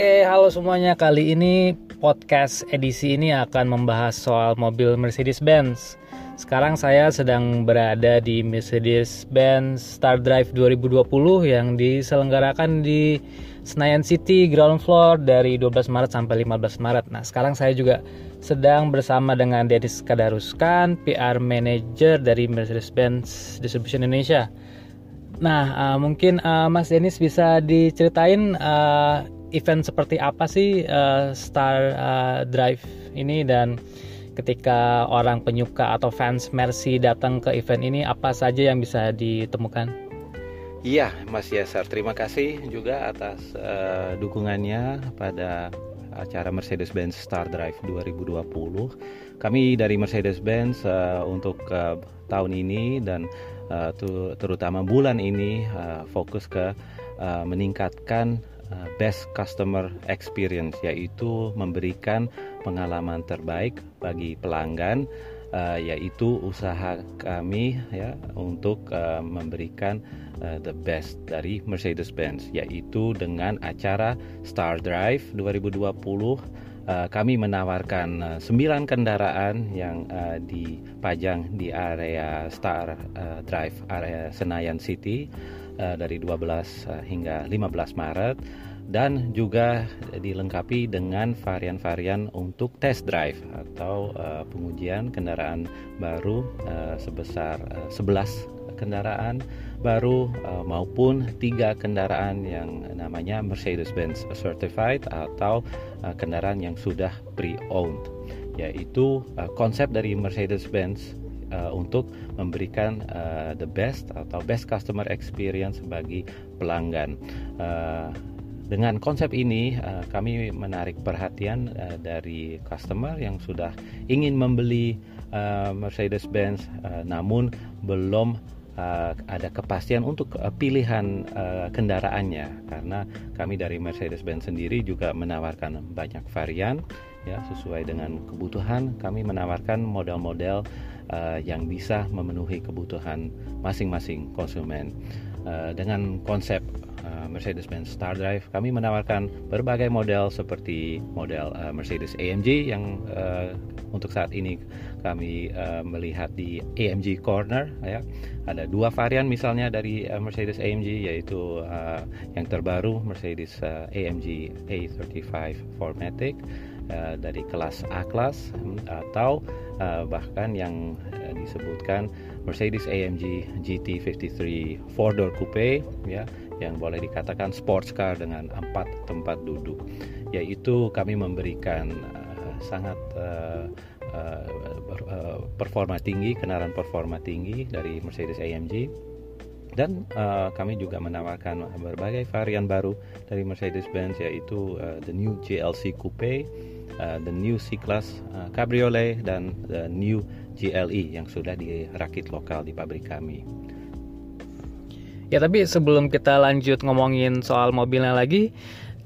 Oke, halo semuanya. Kali ini podcast edisi ini akan membahas soal mobil Mercedes-Benz. Sekarang saya sedang berada di Mercedes-Benz Star Drive 2020 yang diselenggarakan di Senayan City ground floor dari 12 Maret sampai 15 Maret. Nah, sekarang saya juga sedang bersama dengan Dedis Kadaruskan, PR Manager dari Mercedes-Benz Distribution Indonesia. Nah, uh, mungkin uh, Mas Denis bisa diceritain uh, event seperti apa sih uh, Star uh, Drive ini dan ketika orang penyuka atau fans Mercy datang ke event ini apa saja yang bisa ditemukan? Iya, Mas Yasar, terima kasih juga atas uh, dukungannya pada acara Mercedes-Benz Star Drive 2020. Kami dari Mercedes-Benz uh, untuk uh, tahun ini dan uh, terutama bulan ini uh, fokus ke uh, meningkatkan best customer experience yaitu memberikan pengalaman terbaik bagi pelanggan uh, yaitu usaha kami ya untuk uh, memberikan uh, the best dari Mercedes-Benz yaitu dengan acara Star Drive 2020 uh, kami menawarkan uh, 9 kendaraan yang uh, dipajang di area Star Drive area Senayan City dari 12 uh, hingga 15 Maret. Dan juga dilengkapi dengan varian-varian untuk test drive atau uh, pengujian kendaraan baru uh, sebesar uh, 11 kendaraan baru uh, maupun tiga kendaraan yang namanya Mercedes-Benz Certified atau uh, kendaraan yang sudah pre-owned yaitu uh, konsep dari Mercedes-Benz untuk memberikan the best atau best customer experience bagi pelanggan. Dengan konsep ini kami menarik perhatian dari customer yang sudah ingin membeli Mercedes-Benz namun belum uh, ada kepastian untuk uh, pilihan uh, kendaraannya karena kami dari Mercedes-Benz sendiri juga menawarkan banyak varian ya sesuai dengan kebutuhan kami menawarkan model-model uh, yang bisa memenuhi kebutuhan masing-masing konsumen. Uh, dengan konsep uh, Mercedes-Benz Star Drive, kami menawarkan berbagai model seperti model uh, Mercedes AMG yang untuk saat ini kami melihat di AMG Corner ya. Ada dua varian misalnya dari Mercedes AMG yaitu yang terbaru Mercedes AMG A35 4MATIC uh, dari kelas A kelas atau uh, bahkan yang uh, disebutkan Mercedes AMG GT53 four door coupe ya yang boleh dikatakan sports car dengan empat tempat duduk. Yaitu kami memberikan uh, sangat uh, uh, performa tinggi kendaraan performa tinggi dari Mercedes AMG dan uh, kami juga menawarkan berbagai varian baru dari Mercedes-Benz yaitu uh, the new GLC Coupe Uh, the new C-Class uh, Cabriolet dan the new GLE yang sudah dirakit lokal di pabrik kami. Ya tapi sebelum kita lanjut ngomongin soal mobilnya lagi,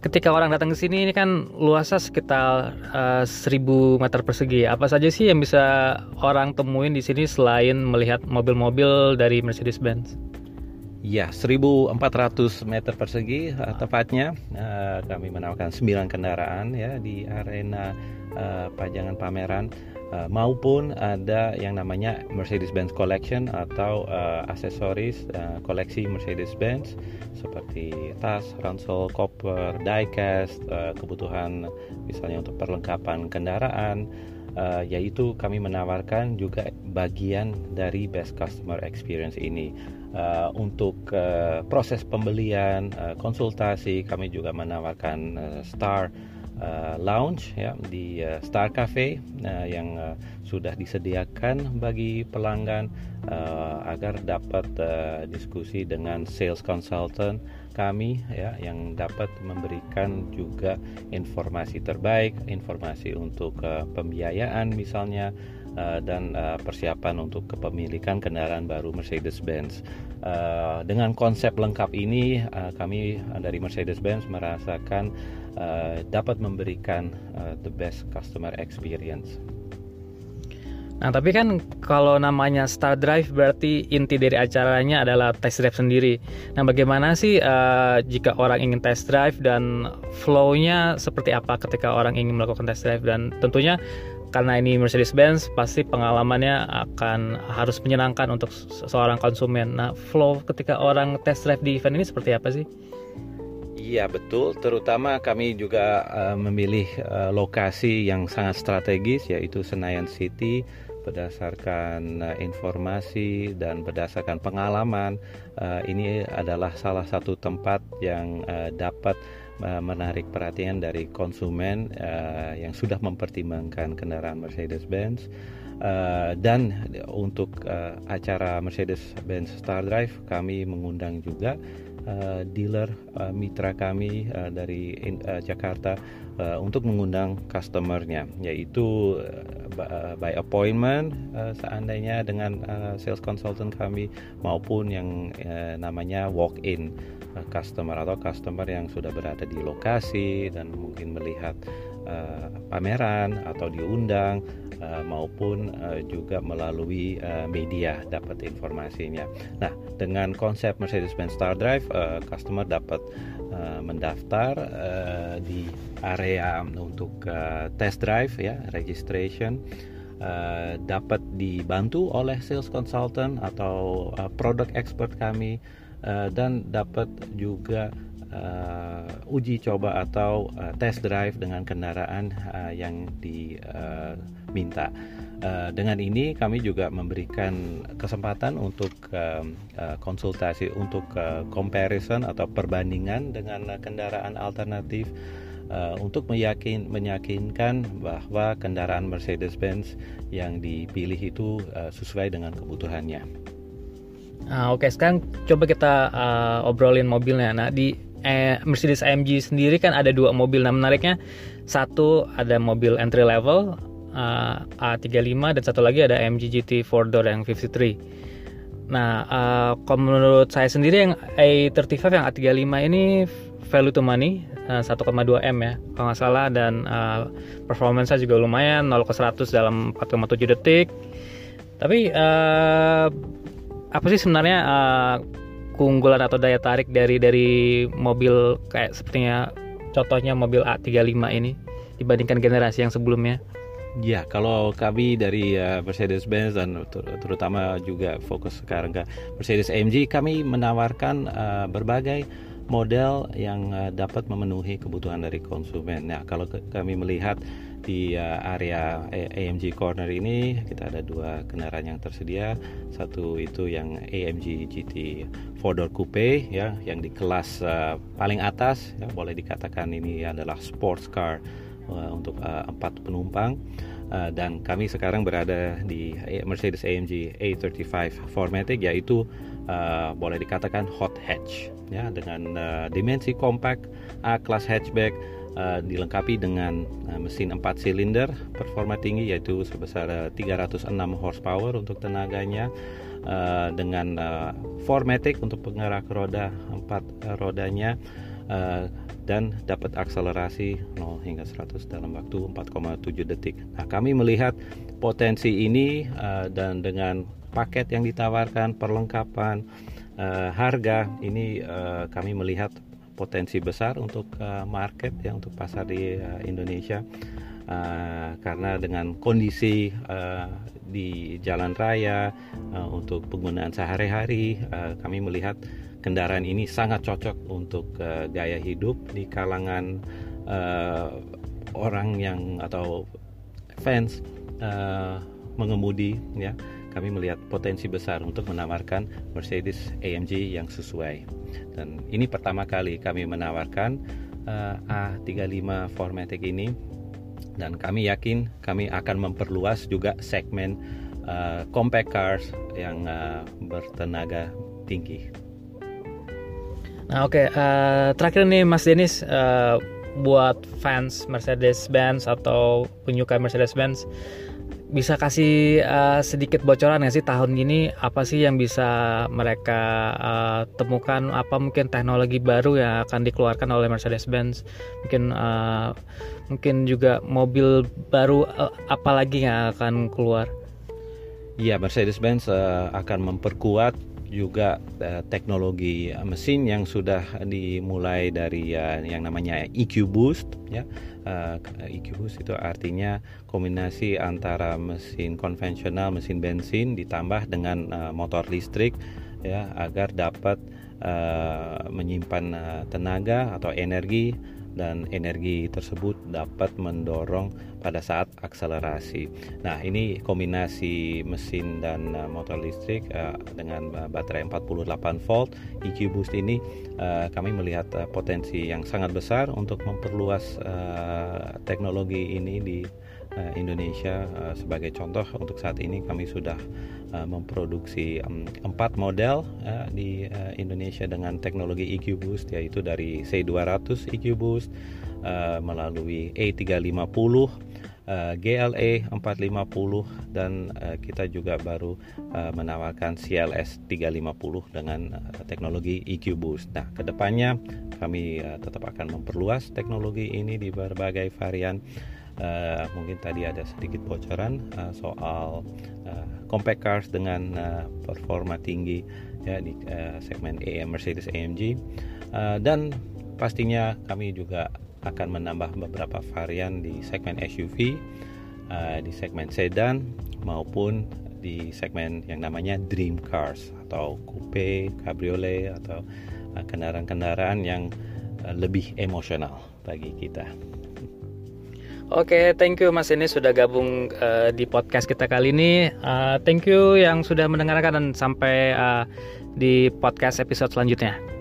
ketika orang datang ke sini ini kan luasnya sekitar uh, 1000 meter persegi. Apa saja sih yang bisa orang temuin di sini selain melihat mobil-mobil dari Mercedes-Benz? Ya, 1.400 meter persegi uh, tepatnya. Uh, kami menawarkan 9 kendaraan ya di arena uh, pajangan pameran maupun ada yang namanya Mercedes-Benz Collection atau aksesoris koleksi Mercedes-Benz seperti tas, ransel, koper, diecast, uh, kebutuhan misalnya untuk perlengkapan kendaraan uh, yaitu kami menawarkan juga bagian dari best customer experience ini uh, untuk uh, proses pembelian uh, konsultasi kami juga menawarkan uh, Star uh, Lounge ya di uh, Star Cafe uh, yang uh, sudah disediakan bagi pelanggan uh, agar dapat uh, diskusi dengan sales consultant kami ya yang dapat memberikan juga informasi terbaik, informasi untuk uh, pembiayaan misalnya uh, dan uh, persiapan untuk kepemilikan kendaraan baru Mercedes-Benz. Uh, dengan konsep lengkap ini uh, kami dari Mercedes-Benz merasakan uh, dapat memberikan uh, the best customer experience. Nah, tapi kan kalau namanya Star Drive berarti inti dari acaranya adalah test drive sendiri. Nah, bagaimana sih uh, jika orang ingin test drive dan flow-nya seperti apa ketika orang ingin melakukan test drive dan tentunya karena ini Mercedes-Benz pasti pengalamannya akan harus menyenangkan untuk seorang konsumen. Nah, flow ketika orang test drive di event ini seperti apa sih? Iya betul, terutama kami juga uh, memilih uh, lokasi yang sangat strategis yaitu Senayan City berdasarkan uh, informasi dan berdasarkan pengalaman uh, ini adalah salah satu tempat yang uh, dapat menarik perhatian dari konsumen yang sudah mempertimbangkan kendaraan Mercedes-Benz. Dan untuk acara Mercedes-Benz Star Drive kami mengundang juga uh, dealer uh, mitra kami uh, dari uh, Jakarta uh, untuk mengundang customernya yaitu uh, by appointment uh, seandainya dengan uh, sales consultant kami maupun yang uh, namanya walk in uh, customer atau customer yang sudah berada di lokasi dan mungkin melihat uh, pameran atau diundang uh, maupun uh, juga melalui uh, media dapat informasinya. Nah, dengan konsep Mercedes-Benz Star Drive, uh, customer dapat uh, mendaftar uh, di area untuk uh, test drive ya, registration. Uh, dapat dibantu oleh sales consultant atau uh, product expert kami uh, dan dapat juga uh, uji coba atau uh, test drive dengan kendaraan uh, yang diminta. Uh, dengan ini kami juga memberikan kesempatan untuk uh, uh, konsultasi untuk uh, comparison atau perbandingan dengan uh, kendaraan alternatif uh, untuk meyakin meyakinkan bahwa kendaraan Mercedes-Benz yang dipilih itu uh, sesuai dengan kebutuhannya. Nah, Oke, sekarang coba kita uh, obrolin mobilnya. Nah, di eh, Mercedes AMG sendiri kan ada dua mobil. Nah menariknya satu ada mobil entry level uh, A35 dan satu lagi ada AMG GT 4 door yang 53. Nah uh, kalau menurut saya sendiri yang A35 yang A35 ini value to money uh, 1,2 m ya kalau nggak salah dan uh, performance juga lumayan 0 ke 100 dalam 4,7 detik. Tapi uh, apa sih sebenarnya uh, keunggulan atau daya tarik dari dari mobil kayak sepertinya contohnya mobil A35 ini dibandingkan generasi yang sebelumnya? Ya, kalau kami dari uh, Mercedes-Benz dan ter terutama juga fokus sekarang ke Mercedes AMG, kami menawarkan uh, berbagai model yang uh, dapat memenuhi kebutuhan dari konsumen. Nah, kalau kami melihat di area AMG Corner ini kita ada dua kendaraan yang tersedia. Satu itu yang AMG GT 4-door coupe ya yang di kelas paling atas ya boleh dikatakan ini adalah sports car untuk uh, empat penumpang. Uh, dan kami sekarang berada di Mercedes AMG A35 4MATIC yaitu uh, boleh dikatakan hot hatch ya dengan uh, dimensi compact A class hatchback uh, dilengkapi dengan uh, mesin 4 silinder performa tinggi yaitu sebesar uh, 306 horsepower untuk tenaganya uh, dengan uh, 4matic untuk penggerak roda 4 uh, rodanya uh, dan dapat akselerasi 0 hingga 100 dalam waktu 4,7 detik. Nah, kami melihat potensi ini uh, dan dengan paket yang ditawarkan, perlengkapan, uh, harga ini uh, kami melihat potensi besar untuk uh, market ya untuk pasar di uh, Indonesia uh, karena dengan kondisi uh, di jalan raya uh, untuk penggunaan sehari-hari uh, kami melihat kendaraan ini sangat cocok untuk uh, gaya hidup di kalangan uh, orang yang atau fans uh, mengemudi ya kami melihat potensi besar untuk menawarkan Mercedes AMG yang sesuai. Dan ini pertama kali kami menawarkan uh, A35 Formatic ini dan kami yakin kami akan memperluas juga segmen uh, compact cars yang uh, bertenaga tinggi. Nah oke, okay. uh, terakhir nih Mas Denis, uh, buat fans Mercedes-Benz atau penyuka Mercedes-Benz, bisa kasih uh, sedikit bocoran nggak sih tahun ini apa sih yang bisa mereka uh, temukan? Apa mungkin teknologi baru yang akan dikeluarkan oleh Mercedes-Benz? Mungkin uh, mungkin juga mobil baru uh, apa lagi yang akan keluar? Ya, Mercedes-Benz uh, akan memperkuat juga uh, teknologi mesin yang sudah dimulai dari uh, yang namanya EQ Boost ya. Uh, EQ Boost itu artinya kombinasi antara mesin konvensional, mesin bensin ditambah dengan uh, motor listrik ya agar dapat uh, menyimpan uh, tenaga atau energi dan energi tersebut dapat mendorong pada saat akselerasi. Nah, ini kombinasi mesin dan uh, motor listrik uh, dengan uh, baterai 48 volt EQ Boost ini kami melihat potensi yang sangat besar untuk memperluas teknologi ini di Indonesia. Uh, sebagai contoh untuk saat ini kami sudah uh, memproduksi empat model di Indonesia dengan teknologi EQ Boost yaitu dari C200 EQ Boost melalui A350 Uh, GLE 450 dan kita juga baru menawarkan CLS 350 dengan teknologi EQ Boost. Nah, ke depannya kami tetap akan memperluas teknologi ini di berbagai varian uh, mungkin tadi ada sedikit bocoran uh, soal uh, compact cars dengan uh, performa tinggi ya di uh, segmen AM Mercedes AMG uh, dan pastinya kami juga akan menambah beberapa varian di segmen SUV uh, di segmen sedan maupun di segmen yang namanya dream cars atau coupe, cabriolet atau kendaraan-kendaraan uh, yang lebih emosional bagi kita. Oke, okay, thank you Mas ini sudah gabung uh, di podcast kita kali ini. Uh, thank you yang sudah mendengarkan dan sampai uh, di podcast episode selanjutnya.